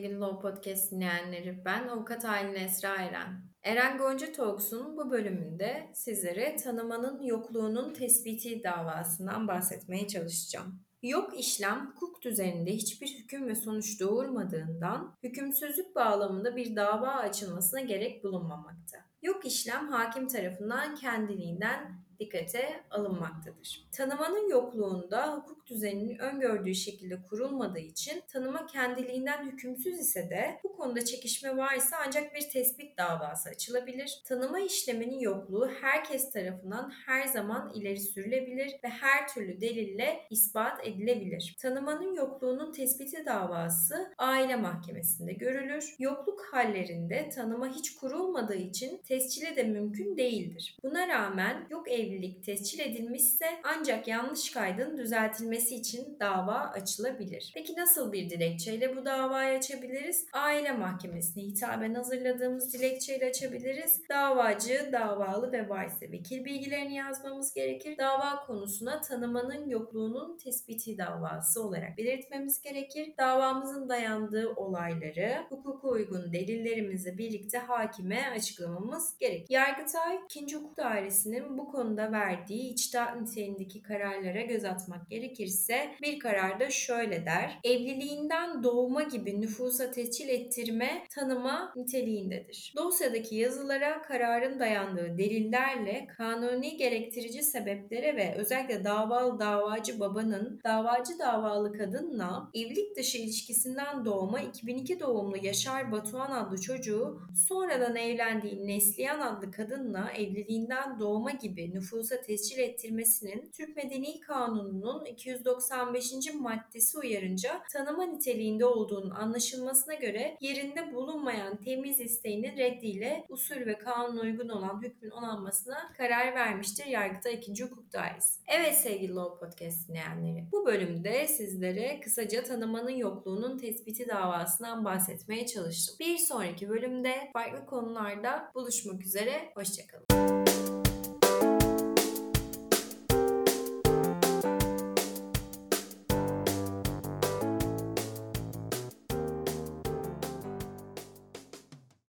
Law Podcast dinleyenleri. Ben avukat Aylin Esra Eren. Eren Gonca Talks'un bu bölümünde sizlere tanımanın yokluğunun tespiti davasından bahsetmeye çalışacağım. Yok işlem hukuk düzeninde hiçbir hüküm ve sonuç doğurmadığından hükümsüzlük bağlamında bir dava açılmasına gerek bulunmamakta. Yok işlem hakim tarafından kendiliğinden dikkate alınmaktadır. Tanımanın yokluğunda hukuk düzeninin öngördüğü şekilde kurulmadığı için tanıma kendiliğinden hükümsüz ise de bu konuda çekişme varsa ancak bir tespit davası açılabilir. Tanıma işleminin yokluğu herkes tarafından her zaman ileri sürülebilir ve her türlü delille ispat edilebilir. Tanımanın yokluğunun tespiti davası aile mahkemesinde görülür. Yokluk hallerinde tanıma hiç kurulmadığı için tescili de mümkün değildir. Buna rağmen yok evlilik tescil edilmişse ancak yanlış kaydın düzeltilmesi için dava açılabilir. Peki nasıl bir dilekçeyle bu davayı açabiliriz? Aile mahkemesine hitaben hazırladığımız dilekçeyle açabiliriz. Davacı, davalı ve varsa vekil bilgilerini yazmamız gerekir. Dava konusuna tanımanın yokluğunun tespiti davası olarak belirtmemiz gerekir. Davamızın dayandığı olayları, hukuka uygun delillerimizi birlikte hakime açıklamamız gerek. Yargıtay 2. Hukuk Dairesi'nin bu konuda verdiği içtihat niteliğindeki kararlara göz atmak gerekirse bir kararda şöyle der. Evliliğinden doğma gibi nüfusa tescil ettirme tanıma niteliğindedir. Dosyadaki yazılara kararın dayandığı delillerle kanuni gerektirici sebeplere ve özellikle davalı davacı babanın davacı davalı kadınla evlilik dışı ilişkisinden doğma 2002 doğumlu Yaşar Batuhan adlı çocuğu sonradan evlendiği Neslihan adlı kadınla evliliğinden doğma gibi nüfusa tescil ettirmesinin Türk Medeni Kanunu'nun 295. maddesi uyarınca tanıma niteliğinde olduğunun anlaşılmasına göre yerinde bulunmayan temiz isteğinin reddiyle usul ve kanun uygun olan hükmün onanmasına karar vermiştir Yargıtay 2. Hukuk Dairesi. Evet sevgili Law Podcast dinleyenleri. Bu bölümde sizlere kısaca tanımanın yokluğunun tespiti davasından bahsetmeye çalıştım. Bir sonraki bölümde farklı konularda buluşmak üzere. Hoşçakalın.